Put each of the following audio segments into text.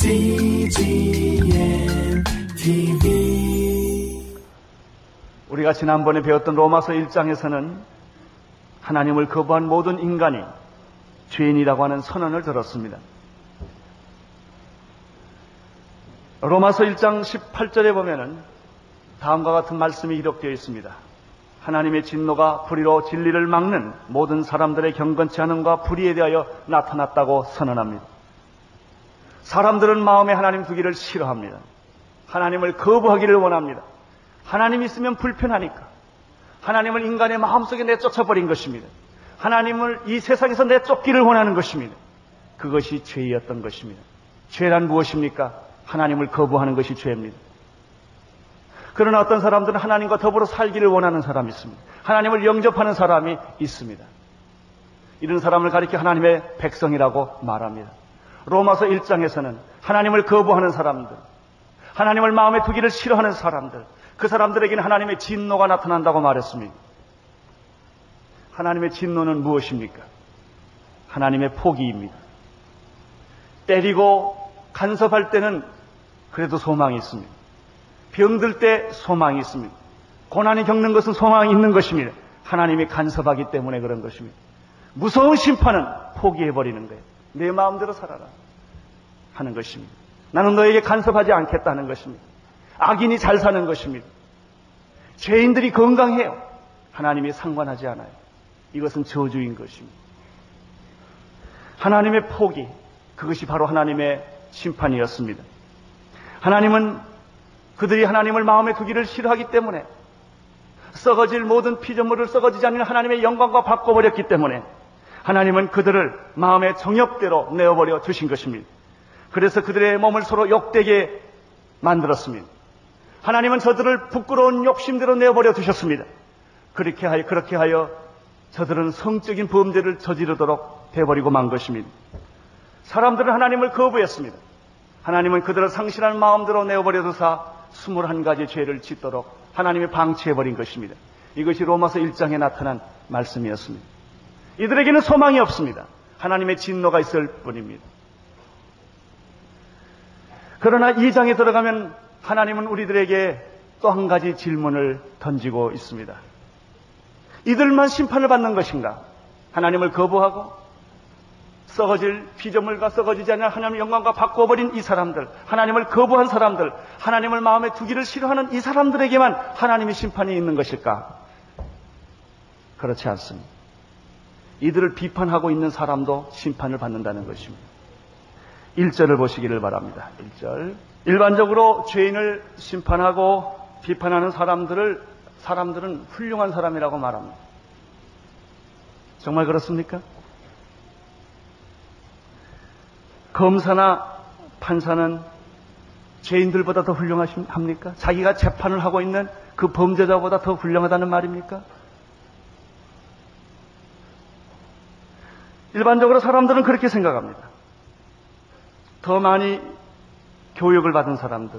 CGM TV 우리가 지난번에 배웠던 로마서 1장에서는 하나님을 거부한 모든 인간이 죄인이라고 하는 선언을 들었습니다. 로마서 1장 18절에 보면은 다음과 같은 말씀이 기록되어 있습니다. 하나님의 진노가 불의로 진리를 막는 모든 사람들의 경건치 않음과 불의에 대하여 나타났다고 선언합니다. 사람들은 마음에 하나님 두기를 싫어합니다. 하나님을 거부하기를 원합니다. 하나님 있으면 불편하니까. 하나님을 인간의 마음속에 내쫓아버린 것입니다. 하나님을 이 세상에서 내쫓기를 원하는 것입니다. 그것이 죄였던 것입니다. 죄란 무엇입니까? 하나님을 거부하는 것이 죄입니다. 그러나 어떤 사람들은 하나님과 더불어 살기를 원하는 사람이 있습니다. 하나님을 영접하는 사람이 있습니다. 이런 사람을 가리켜 하나님의 백성이라고 말합니다. 로마서 1장에서는 하나님을 거부하는 사람들, 하나님을 마음에 두기를 싫어하는 사람들, 그 사람들에게는 하나님의 진노가 나타난다고 말했습니다. 하나님의 진노는 무엇입니까? 하나님의 포기입니다. 때리고 간섭할 때는 그래도 소망이 있습니다. 병들 때 소망이 있습니다. 고난이 겪는 것은 소망이 있는 것입니다. 하나님이 간섭하기 때문에 그런 것입니다. 무서운 심판은 포기해버리는 거예요. 내 마음대로 살아라. 하는 것입니다. 나는 너에게 간섭하지 않겠다는 것입니다. 악인이 잘 사는 것입니다. 죄인들이 건강해요. 하나님이 상관하지 않아요. 이것은 저주인 것입니다. 하나님의 포기, 그것이 바로 하나님의 심판이었습니다. 하나님은 그들이 하나님을 마음에 두기를 싫어하기 때문에 썩어질 모든 피조물을 썩어지지 않는 하나님의 영광과 바꿔버렸기 때문에 하나님은 그들을 마음의 정욕대로 내어버려 주신 것입니다. 그래서 그들의 몸을 서로 욕되게 만들었습니다. 하나님은 저들을 부끄러운 욕심대로 내어버려 두셨습니다. 그렇게 하여, 그렇게 하여 저들은 성적인 범죄를 저지르도록 되어버리고 만 것입니다. 사람들은 하나님을 거부했습니다. 하나님은 그들을 상실한 마음대로 내어버려 두사 21가지 죄를 짓도록 하나님이 방치해버린 것입니다. 이것이 로마서 1장에 나타난 말씀이었습니다. 이들에게는 소망이 없습니다. 하나님의 진노가 있을 뿐입니다. 그러나 2장에 들어가면 하나님은 우리들에게 또 한 가지 질문을 던지고 있습니다. 이들만 심판을 받는 것인가? 하나님을 거부하고 썩어질 피조물과 썩어지지 않는 하나님의 영광과 바꿔버린 이 사람들, 하나님을 거부한 사람들, 하나님을 마음에 두기를 싫어하는 이 사람들에게만 하나님의 심판이 있는 것일까? 그렇지 않습니다. 이들을 비판하고 있는 사람도 심판을 받는다는 것입니다. 1절을 보시기를 바랍니다. 1절. 일반적으로 죄인을 심판하고 비판하는 사람들을 사람들은 훌륭한 사람이라고 말합니다. 정말 그렇습니까? 검사나 판사는 죄인들보다 더 훌륭합니까? 자기가 재판을 하고 있는 그 범죄자보다 더 훌륭하다는 말입니까? 일반적으로 사람들은 그렇게 생각합니다. 더 많이 교육을 받은 사람들,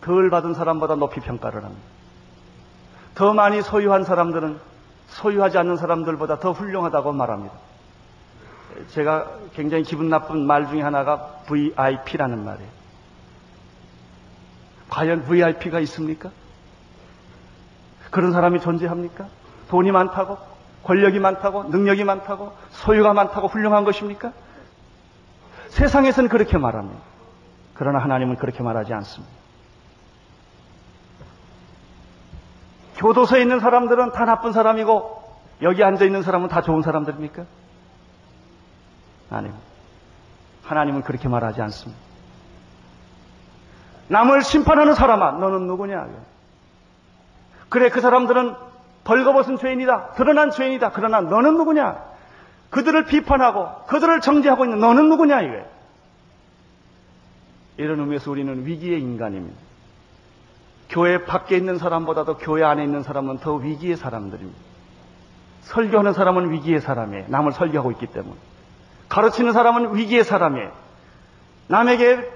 덜 받은 사람보다 높이 평가를 합니다. 더 많이 소유한 사람들은 소유하지 않는 사람들보다 더 훌륭하다고 말합니다. 제가 굉장히 기분 나쁜 말 중에 하나가 VIP라는 말이에요. 과연 VIP가 있습니까? 그런 사람이 존재합니까? 돈이 많다고, 권력이 많다고, 능력이 많다고, 소유가 많다고 훌륭한 것입니까? 세상에서는 그렇게 말합니다. 그러나 하나님은 그렇게 말하지 않습니다. 교도소에 있는 사람들은 다 나쁜 사람이고 여기 앉아 있는 사람은 다 좋은 사람들입니까? 아닙니다. 하나님은 그렇게 말하지 않습니다. 남을 심판하는 사람아, 너는 누구냐? 그래, 그 사람들은 벌거벗은 죄인이다. 드러난 죄인이다. 그러나 너는 누구냐? 그들을 비판하고 그들을 정죄하고 있는 너는 누구냐? 이거예요. 이런 의미에서 우리는 위기의 인간입니다. 교회 밖에 있는 사람보다도 교회 안에 있는 사람은 더 위기의 사람들입니다. 설교하는 사람은 위기의 사람이에요. 남을 설교하고 있기 때문에. 가르치는 사람은 위기의 사람이에요. 남에게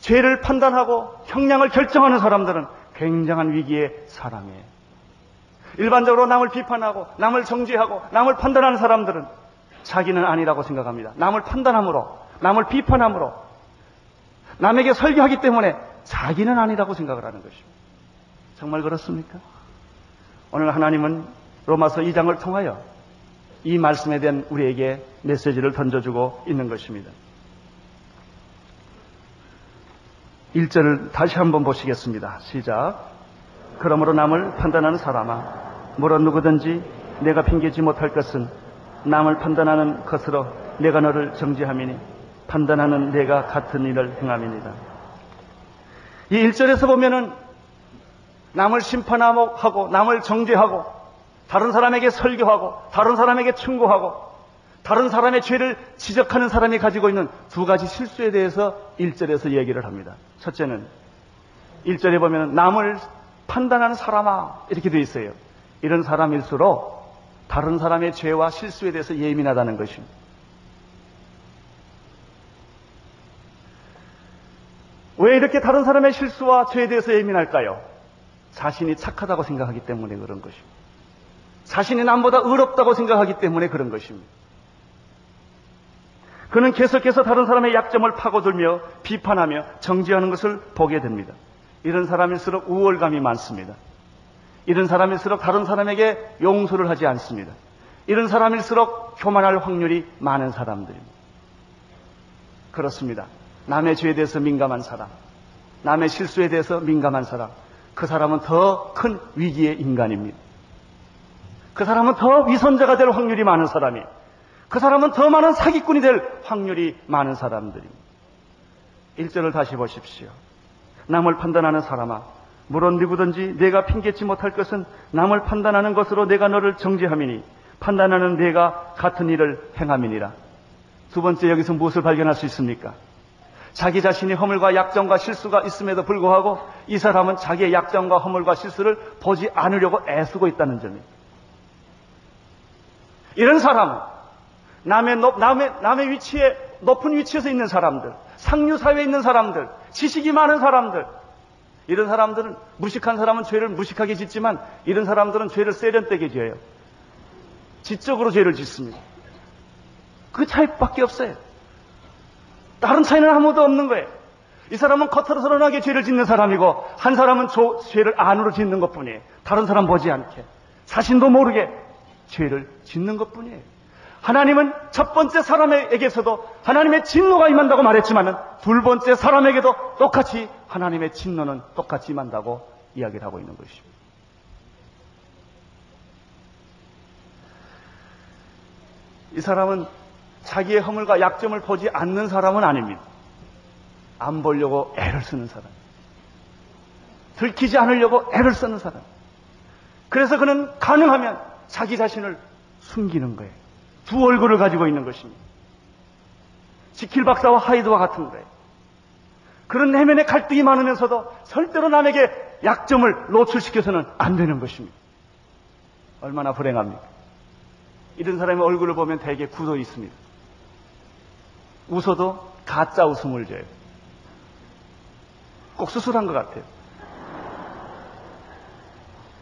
죄를 판단하고 형량을 결정하는 사람들은 굉장한 위기의 사람이에요. 일반적으로 남을 비판하고 남을 정죄하고 남을 판단하는 사람들은 자기는 아니라고 생각합니다. 남을 판단함으로, 남을 비판함으로, 남에게 설교하기 때문에 자기는 아니라고 생각을 하는 것입니다. 정말 그렇습니까? 오늘 하나님은 로마서 2장을 통하여 이 말씀에 대한 우리에게 메시지를 던져주고 있는 것입니다. 1절을 다시 한번 보시겠습니다. 시작. 그러므로 남을 판단하는 사람아, 물론 누구든지 내가 핑계지 못할 것은 남을 판단하는 것으로 내가 너를 정지함이니 판단하는 내가 같은 일을 행함이니다. 이 1절에서 보면은 남을 심판하고 남을 정죄하고 다른 사람에게 설교하고 다른 사람에게 충고하고 다른 사람의 죄를 지적하는 사람이 가지고 있는 두 가지 실수에 대해서 1절에서 얘기를 합니다. 첫째는 1절에 보면 남을 판단하는 사람아 이렇게 되어 있어요. 이런 사람일수록 다른 사람의 죄와 실수에 대해서 예민하다는 것입니다. 왜 이렇게 다른 사람의 실수와 죄에 대해서 예민할까요? 자신이 착하다고 생각하기 때문에 그런 것입니다. 자신이 남보다 의롭다고 생각하기 때문에 그런 것입니다. 그는 계속해서 다른 사람의 약점을 파고들며 비판하며 정지하는 것을 보게 됩니다. 이런 사람일수록 우월감이 많습니다. 이런 사람일수록 다른 사람에게 용서를 하지 않습니다. 이런 사람일수록 교만할 확률이 많은 사람들입니다. 그렇습니다. 남의 죄에 대해서 민감한 사람, 남의 실수에 대해서 민감한 사람, 그 사람은 더 큰 위기의 인간입니다. 그 사람은 더 위선자가 될 확률이 많은 사람이에요. 그 사람은 더 많은 사기꾼이 될 확률이 많은 사람들입니다. 1절을 다시 보십시오. 남을 판단하는 사람아, 물론 누구든지 내가 핑계치 못할 것은 남을 판단하는 것으로 내가 너를 정죄함이니 판단하는 내가 같은 일을 행함이니라. 두 번째 여기서 무엇을 발견할 수 있습니까? 자기 자신이 허물과 약점과 실수가 있음에도 불구하고 이 사람은 자기의 약점과 허물과 실수를 보지 않으려고 애쓰고 있다는 점이에요. 이런 사람은 남의, 남의, 남의 위치에, 높은 위치에서 있는 사람들, 상류사회에 있는 사람들, 지식이 많은 사람들, 이런 사람들은 무식한 사람은 죄를 무식하게 짓지만 이런 사람들은 죄를 세련되게 지어요. 지적으로 죄를 짓습니다. 그 차이밖에 없어요. 다른 차이는 아무도 없는 거예요. 이 사람은 겉으로 드러나게 죄를 짓는 사람이고 한 사람은 조, 죄를 안으로 짓는 것뿐이에요. 다른 사람 보지 않게 자신도 모르게 죄를 짓는 것 뿐이에요. 하나님은 첫 번째 사람에게서도 하나님의 진노가 임한다고 말했지만 둘 번째 사람에게도 똑같이 하나님의 진노는 똑같이 임한다고 이야기를 하고 있는 것입니다. 이 사람은 자기의 허물과 약점을 보지 않는 사람은 아닙니다. 안 보려고 애를 쓰는 사람. 들키지 않으려고 애를 쓰는 사람. 그래서 그는 가능하면 자기 자신을 숨기는 거예요. 두 얼굴을 가지고 있는 것입니다. 지킬 박사와 하이드와 같은 거예요. 그런 내면의 갈등이 많으면서도 절대로 남에게 약점을 노출시켜서는 안 되는 것입니다. 얼마나 불행합니까? 이런 사람의 얼굴을 보면 대개 굳어 있습니다. 웃어도 가짜 웃음을 줘요. 꼭 수술한 것 같아요.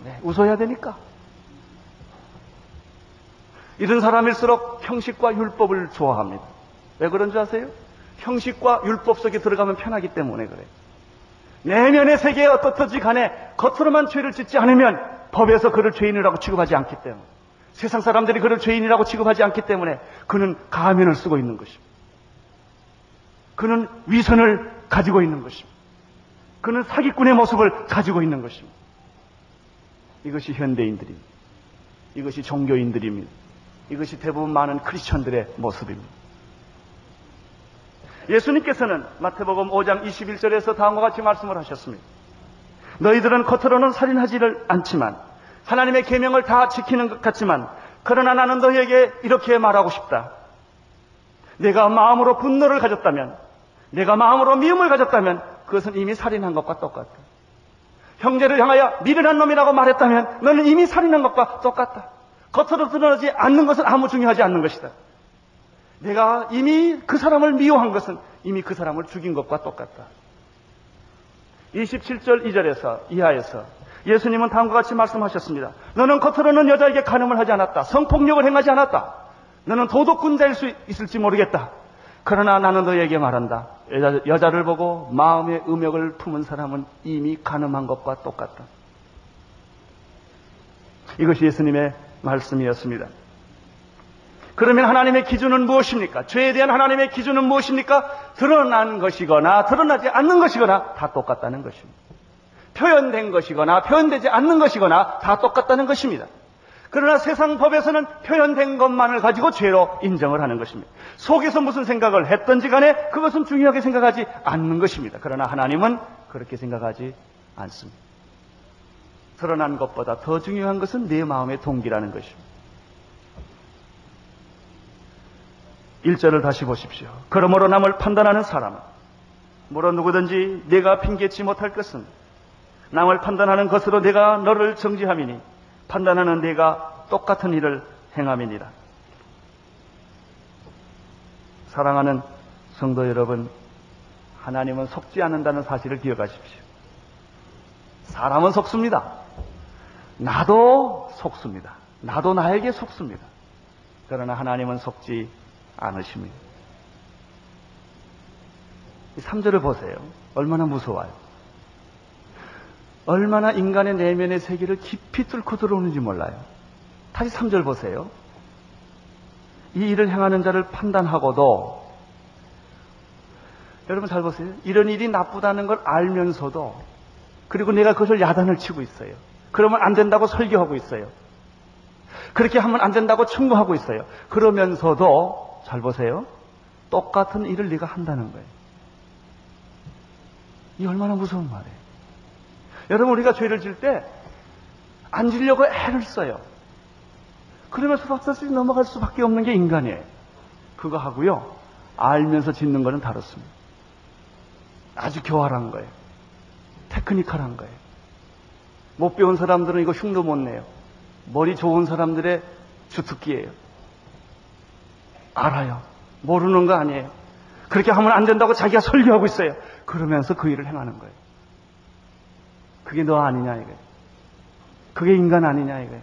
네, 웃어야 되니까. 이런 사람일수록 형식과 율법을 좋아합니다. 왜 그런 줄 아세요? 형식과 율법 속에 들어가면 편하기 때문에 그래요. 내면의 세계에 어떻든지 간에 겉으로만 죄를 짓지 않으면 법에서 그를 죄인이라고 취급하지 않기 때문에 세상 사람들이 그를 죄인이라고 취급하지 않기 때문에 그는 가면을 쓰고 있는 것입니다. 그는 위선을 가지고 있는 것입니다. 그는 사기꾼의 모습을 가지고 있는 것입니다. 이것이 현대인들입니다. 이것이 종교인들입니다. 이것이 대부분 많은 크리스천들의 모습입니다. 예수님께서는 마태복음 5장 21절에서 다음과 같이 말씀을 하셨습니다. 너희들은 겉으로는 살인하지를 않지만 하나님의 계명을 다 지키는 것 같지만 그러나 나는 너희에게 이렇게 말하고 싶다. 내가 마음으로 분노를 가졌다면 내가 마음으로 미움을 가졌다면 그것은 이미 살인한 것과 똑같다. 형제를 향하여 미련한 놈이라고 말했다면 너는 이미 살인한 것과 똑같다. 겉으로 드러나지 않는 것은 아무 중요하지 않는 것이다. 내가 이미 그 사람을 미워한 것은 이미 그 사람을 죽인 것과 똑같다. 27절 2절에서 이하에서 예수님은 다음과 같이 말씀하셨습니다. 너는 겉으로는 여자에게 간음을 하지 않았다. 성폭력을 행하지 않았다. 너는 도덕군자일 수 있을지 모르겠다. 그러나 나는 너에게 말한다. 여자, 를 보고 마음의 음욕을 품은 사람은 이미 가늠한 것과 똑같다. 이것이 예수님의 말씀이었습니다. 그러면 하나님의 기준은 무엇입니까? 죄에 대한 하나님의 기준은 무엇입니까? 드러난 것이거나 드러나지 않는 것이거나 다 똑같다는 것입니다. 표현된 것이거나 표현되지 않는 것이거나 다 똑같다는 것입니다. 그러나 세상 법에서는 표현된 것만을 가지고 죄로 인정을 하는 것입니다. 속에서 무슨 생각을 했던지 간에 그것은 중요하게 생각하지 않는 것입니다. 그러나 하나님은 그렇게 생각하지 않습니다. 드러난 것보다 더 중요한 것은 내 마음의 동기라는 것입니다. 1절을 다시 보십시오. 그러므로 남을 판단하는 사람은 물론 누구든지 내가 핑계치 못할 것은 남을 판단하는 것으로 내가 너를 정지함이니 판단하는 내가 똑같은 일을 행함이니라. 사랑하는 성도 여러분, 하나님은 속지 않는다는 사실을 기억하십시오. 사람은 속습니다. 나도 속습니다. 나도 나에게 속습니다. 그러나 하나님은 속지 않으십니다. 3절을 보세요. 얼마나 무서워요. 얼마나 인간의 내면의 세계를 깊이 뚫고 들어오는지 몰라요. 다시 3절 보세요. 이 일을 행하는 자를 판단하고도 여러분 잘 보세요. 이런 일이 나쁘다는 걸 알면서도 그리고 내가 그것을 야단을 치고 있어요. 그러면 안 된다고 설교하고 있어요. 그렇게 하면 안 된다고 충고하고 있어요. 그러면서도 잘 보세요. 똑같은 일을 네가 한다는 거예요. 이 얼마나 무서운 말이에요. 여러분 우리가 죄를 질 때 안 지려고 애를 써요. 그러면서 박사씩 넘어갈 수밖에 없는 게 인간이에요. 그거 하고요. 알면서 짓는 거는 다릅습니다. 아주 교활한 거예요. 테크니컬한 거예요. 못 배운 사람들은 이거 흉도 못 내요. 머리 좋은 사람들의 주특기예요. 알아요. 모르는 거 아니에요. 그렇게 하면 안 된다고 자기가 설교하고 있어요. 그러면서 그 일을 행하는 거예요. 그게 너 아니냐 이거예요. 그게 인간 아니냐 이거예요.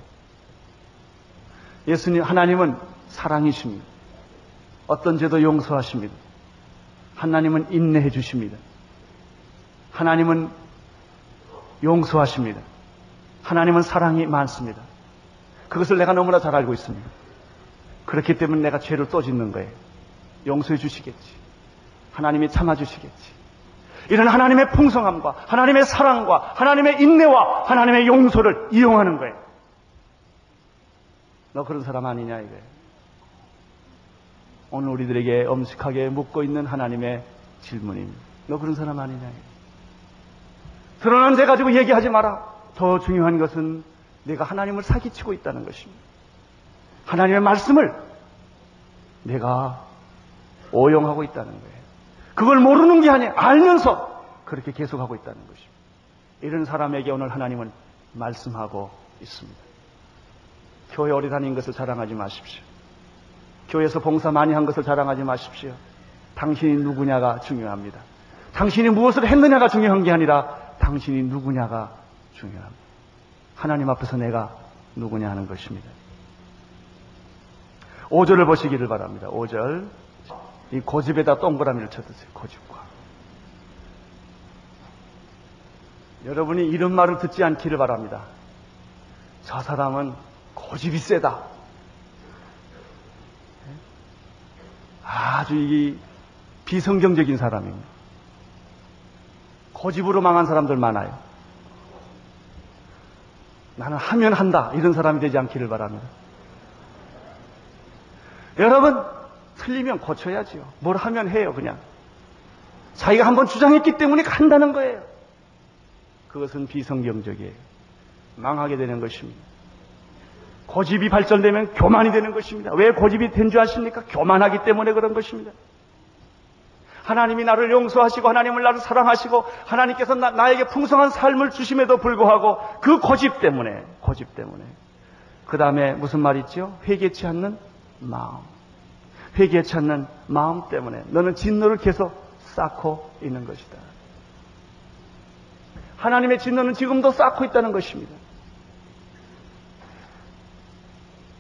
예수님 하나님은 사랑이십니다. 어떤 죄도 용서하십니다. 하나님은 인내해 주십니다. 하나님은 용서하십니다. 하나님은 사랑이 많습니다. 그것을 내가 너무나 잘 알고 있습니다. 그렇기 때문에 내가 죄를 또 짓는 거예요. 용서해 주시겠지. 하나님이 참아 주시겠지. 이런 하나님의 풍성함과 하나님의 사랑과 하나님의 인내와 하나님의 용서를 이용하는 거예요. 너 그런 사람 아니냐 이거예요. 오늘 우리들에게 엄sik하게 묻고 있는 하나님의 질문입니다. 너 그런 사람 아니냐 이거예요. 드러난 데 가지고 얘기하지 마라. 더 중요한 것은 내가 하나님을 사기치고 있다는 것입니다. 하나님의 말씀을 내가 오용하고 있다는 거예요. 그걸 모르는 게 아니에요. 알면서 그렇게 계속하고 있다는 것입니다. 이런 사람에게 오늘 하나님은 말씀하고 있습니다. 교회 오래 다닌 것을 자랑하지 마십시오. 교회에서 봉사 많이 한 것을 자랑하지 마십시오. 당신이 누구냐가 중요합니다. 당신이 무엇을 했느냐가 중요한 게 아니라 당신이 누구냐가 중요합니다. 하나님 앞에서 내가 누구냐 하는 것입니다. 5절을 보시기를 바랍니다. 5절. 이 고집에다 동그라미를 쳐드세요. 고집과. 여러분이 이런 말을 듣지 않기를 바랍니다. 저 사람은 고집이 세다. 아주 이 비성경적인 사람입니다. 고집으로 망한 사람들 많아요. 나는 하면 한다. 이런 사람이 되지 않기를 바랍니다. 여러분, 틀리면 고쳐야지요. 뭘 하면 해요, 그냥. 자기가 한번 주장했기 때문에 한다는 거예요. 그것은 비성경적이에요. 망하게 되는 것입니다. 고집이 발전되면 교만이 되는 것입니다. 왜 고집이 된 줄 아십니까? 교만하기 때문에 그런 것입니다. 하나님이 나를 용서하시고 하나님을 나를 사랑하시고 하나님께서 나, 에게 풍성한 삶을 주심에도 불구하고 그 고집 때문에 고집 때문에 그 다음에 무슨 말 있죠? 회개치 않는 마음 회개치 않는 마음 때문에 너는 진노를 계속 쌓고 있는 것이다. 하나님의 진노는 지금도 쌓고 있다는 것입니다.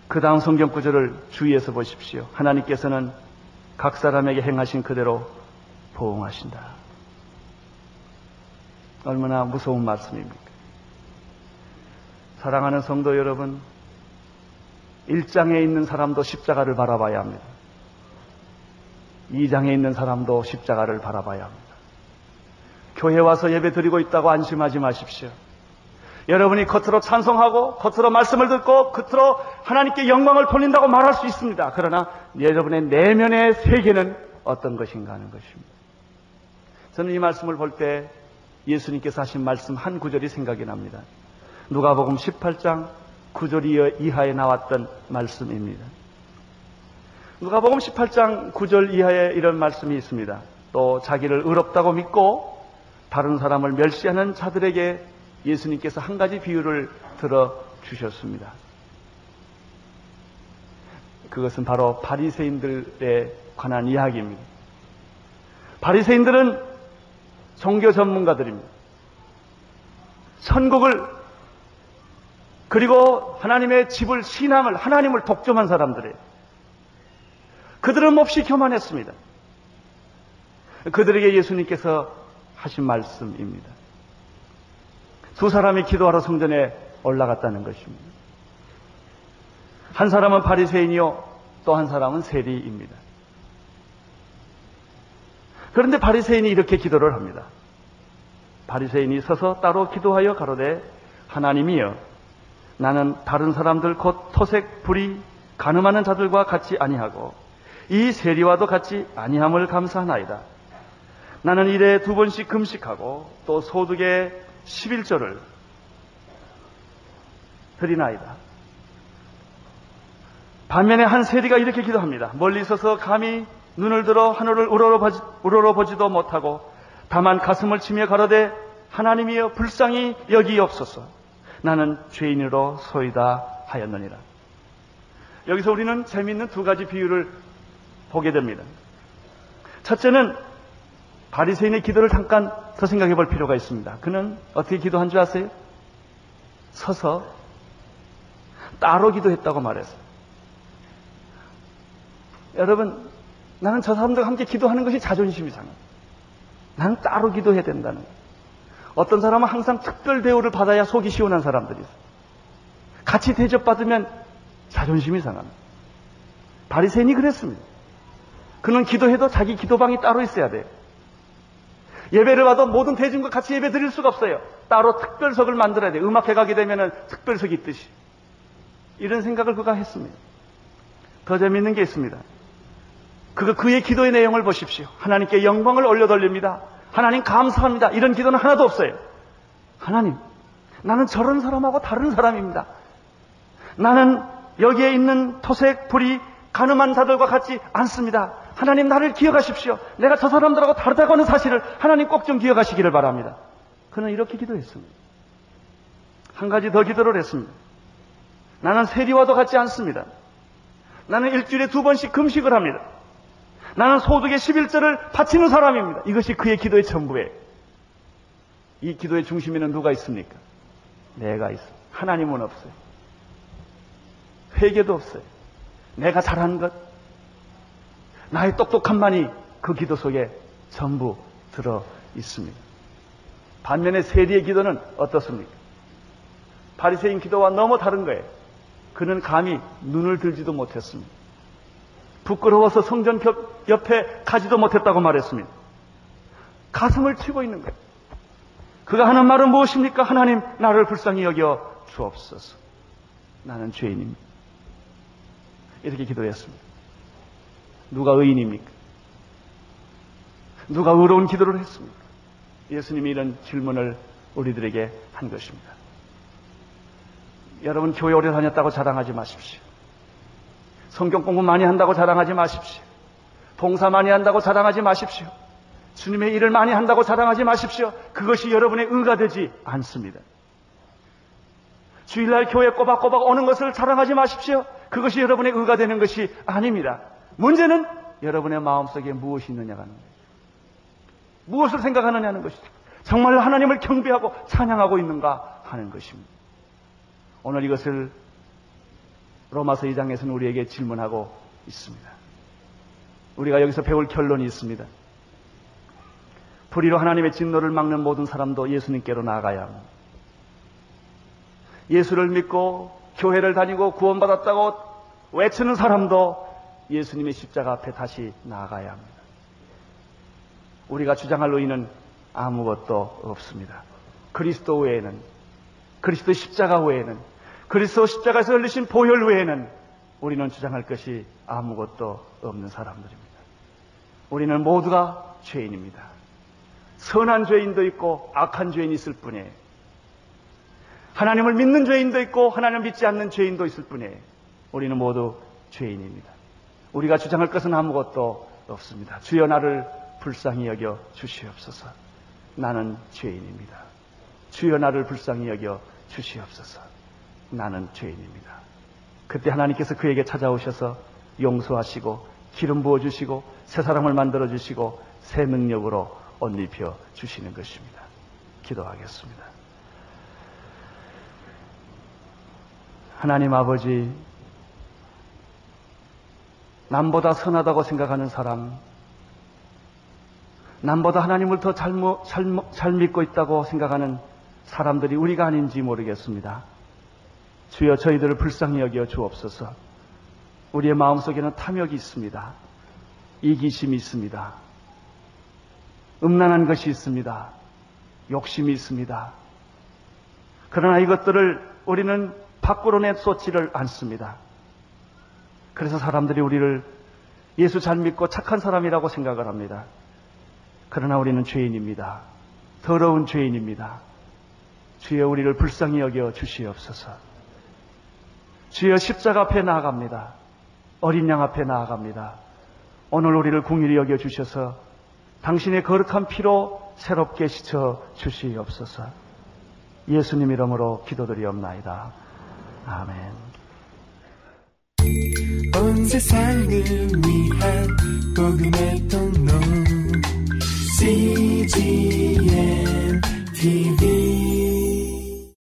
그 다음 성경 구절을 주의해서 보십시오. 하나님께서는 각 사람에게 행하신 그대로 보응하신다. 얼마나 무서운 말씀입니까? 사랑하는 성도 여러분, 일장에 있는 사람도 십자가를 바라봐야 합니다. 이장에 있는 사람도 십자가를 바라봐야 합니다. 교회 와서 예배 드리고 있다고 안심하지 마십시오. 여러분이 겉으로 찬송하고 겉으로 말씀을 듣고 겉으로 하나님께 영광을 돌린다고 말할 수 있습니다. 그러나 여러분의 내면의 세계는 어떤 것인가 하는 것입니다. 저는 이 말씀을 볼 때 예수님께서 하신 말씀 한 구절이 생각이 납니다. 누가복음 18장 9절 이하에 나왔던 말씀입니다. 누가복음 18장 9절 이하에 이런 말씀이 있습니다. 또 자기를 의롭다고 믿고 다른 사람을 멸시하는 자들에게 예수님께서 한 가지 비유를 들어 주셨습니다. 그것은 바로 바리새인들에 관한 이야기입니다. 바리새인들은 종교 전문가들입니다. 천국을 그리고 하나님의 집을 신앙을 하나님을 독점한 사람들이에요. 그들은 몹시 교만했습니다. 그들에게 예수님께서 하신 말씀입니다. 두 사람이 기도하러 성전에 올라갔다는 것입니다. 한 사람은 바리새인이요, 또 한 사람은 세리입니다. 그런데 바리새인이 이렇게 기도를 합니다. 바리새인이 서서 따로 기도하여 가로되 하나님이여 나는 다른 사람들 곧 토색 불이 가늠하는 자들과 같이 아니하고 이 세리와도 같이 아니함을 감사하나이다. 나는 일에 두 번씩 금식하고 또 소득의 11조를 드리나이다. 반면에 한 세리가 이렇게 기도합니다. 멀리 서서 감히 눈을 들어 하늘을 우러러 보지 도 못하고 다만 가슴을 치며 가로되 하나님이여 불쌍히 여기옵소서. 나는 죄인으로 소이다 하였느니라. 여기서 우리는 재미있는 두 가지 비유를 보게 됩니다. 첫째는 바리새인의 기도를 잠깐 더 생각해 볼 필요가 있습니다. 그는 어떻게 기도한 줄 아세요? 서서 따로 기도했다고 말했어요. 여러분, 나는 저 사람들과 함께 기도하는 것이 자존심이 상해. 나는 따로 기도해야 된다는 거예요. 어떤 사람은 항상 특별 대우를 받아야 속이 시원한 사람들이 있어요. 같이 대접받으면 자존심이 상합니다. 바리새인이 그랬습니다. 그는 기도해도 자기 기도방이 따로 있어야 돼요. 예배를 봐도 모든 대중과 같이 예배 드릴 수가 없어요. 따로 특별석을 만들어야 돼요. 음악회 가게 되면 특별석이 있듯이. 이런 생각을 그가 했습니다. 더 재미있는 게 있습니다. 그가 그의 기도의 내용을 보십시오. 하나님께 영광을 올려 돌립니다. 하나님 감사합니다. 이런 기도는 하나도 없어요. 하나님, 나는 저런 사람하고 다른 사람입니다. 나는 여기에 있는 토색, 불이 가늠한 자들과 같지 않습니다. 하나님 나를 기억하십시오. 내가 저 사람들하고 다르다고 하는 사실을 하나님 꼭 좀 기억하시기를 바랍니다. 그는 이렇게 기도했습니다. 한 가지 더 기도를 했습니다. 나는 세리와도 같지 않습니다. 나는 일주일에 두 번씩 금식을 합니다. 나는 소득의 11절을 바치는 사람입니다. 이것이 그의 기도의 전부예요. 이 기도의 중심에는 누가 있습니까? 내가 있어. 하나님은 없어요. 회개도 없어요. 내가 잘한 것, 나의 똑똑함만이 그 기도 속에 전부 들어 있습니다. 반면에 세리의 기도는 어떻습니까? 바리새인 기도와 너무 다른 거예요. 그는 감히 눈을 들지도 못했습니다. 부끄러워서 성전 옆에 가지도 못했다고 말했습니다. 가슴을 치고 있는 거예요. 그가 하는 말은 무엇입니까? 하나님, 나를 불쌍히 여겨 주옵소서. 나는 죄인입니다. 이렇게 기도했습니다. 누가 의인입니까? 누가 의로운 기도를 했습니까? 예수님이 이런 질문을 우리들에게 한 것입니다. 여러분 교회 오래 다녔다고 자랑하지 마십시오. 성경 공부 많이 한다고 자랑하지 마십시오. 봉사 많이 한다고 자랑하지 마십시오. 주님의 일을 많이 한다고 자랑하지 마십시오. 그것이 여러분의 의가 되지 않습니다. 주일날 교회 꼬박꼬박 오는 것을 자랑하지 마십시오. 그것이 여러분의 의가 되는 것이 아닙니다. 문제는 여러분의 마음속에 무엇이 있느냐가 거예요. 무엇을 생각하느냐는 것이죠. 정말 하나님을 경배하고 찬양하고 있는가 하는 것입니다. 오늘 이것을 로마서 2장에서는 우리에게 질문하고 있습니다. 우리가 여기서 배울 결론이 있습니다. 불의로 하나님의 진노를 막는 모든 사람도 예수님께로 나아가야 합니다. 예수를 믿고 교회를 다니고 구원받았다고 외치는 사람도 예수님의 십자가 앞에 다시 나아가야 합니다. 우리가 주장할 의의는 아무것도 없습니다. 그리스도 외에는 그리스도 십자가 외에는 그리스도 십자가에서 흘리신 보혈 외에는 우리는 주장할 것이 아무것도 없는 사람들입니다. 우리는 모두가 죄인입니다. 선한 죄인도 있고 악한 죄인이 있을 뿐이에요. 하나님을 믿는 죄인도 있고 하나님을 믿지 않는 죄인도 있을 뿐이에요. 우리는 모두 죄인입니다. 우리가 주장할 것은 아무것도 없습니다. 주여 나를 불쌍히 여겨 주시옵소서. 나는 죄인입니다. 주여 나를 불쌍히 여겨 주시옵소서. 나는 죄인입니다. 그때 하나님께서 그에게 찾아오셔서 용서하시고 기름 부어 주시고 새 사람을 만들어 주시고 새 능력으로 옷 입혀 주시는 것입니다. 기도하겠습니다. 하나님 아버지, 남보다 선하다고 생각하는 사람, 남보다 하나님을 더 잘, 잘, 잘 믿고 있다고 생각하는 사람들이 우리가 아닌지 모르겠습니다. 주여 저희들을 불쌍히 여겨 주옵소서. 우리의 마음속에는 탐욕이 있습니다. 이기심이 있습니다. 음란한 것이 있습니다. 욕심이 있습니다. 그러나 이것들을 우리는 밖으로 내쏟지를 않습니다. 그래서 사람들이 우리를 예수 잘 믿고 착한 사람이라고 생각을 합니다. 그러나 우리는 죄인입니다. 더러운 죄인입니다. 주여 우리를 불쌍히 여겨 주시옵소서. 주여 십자가 앞에 나아갑니다. 어린 양 앞에 나아갑니다. 오늘 우리를 궁일히 여겨 주셔서 당신의 거룩한 피로 새롭게 씻어 주시옵소서. 예수님 이름으로 기도드리옵나이다. 아멘. 온 세상을 위한 복음의 통로 CGM TV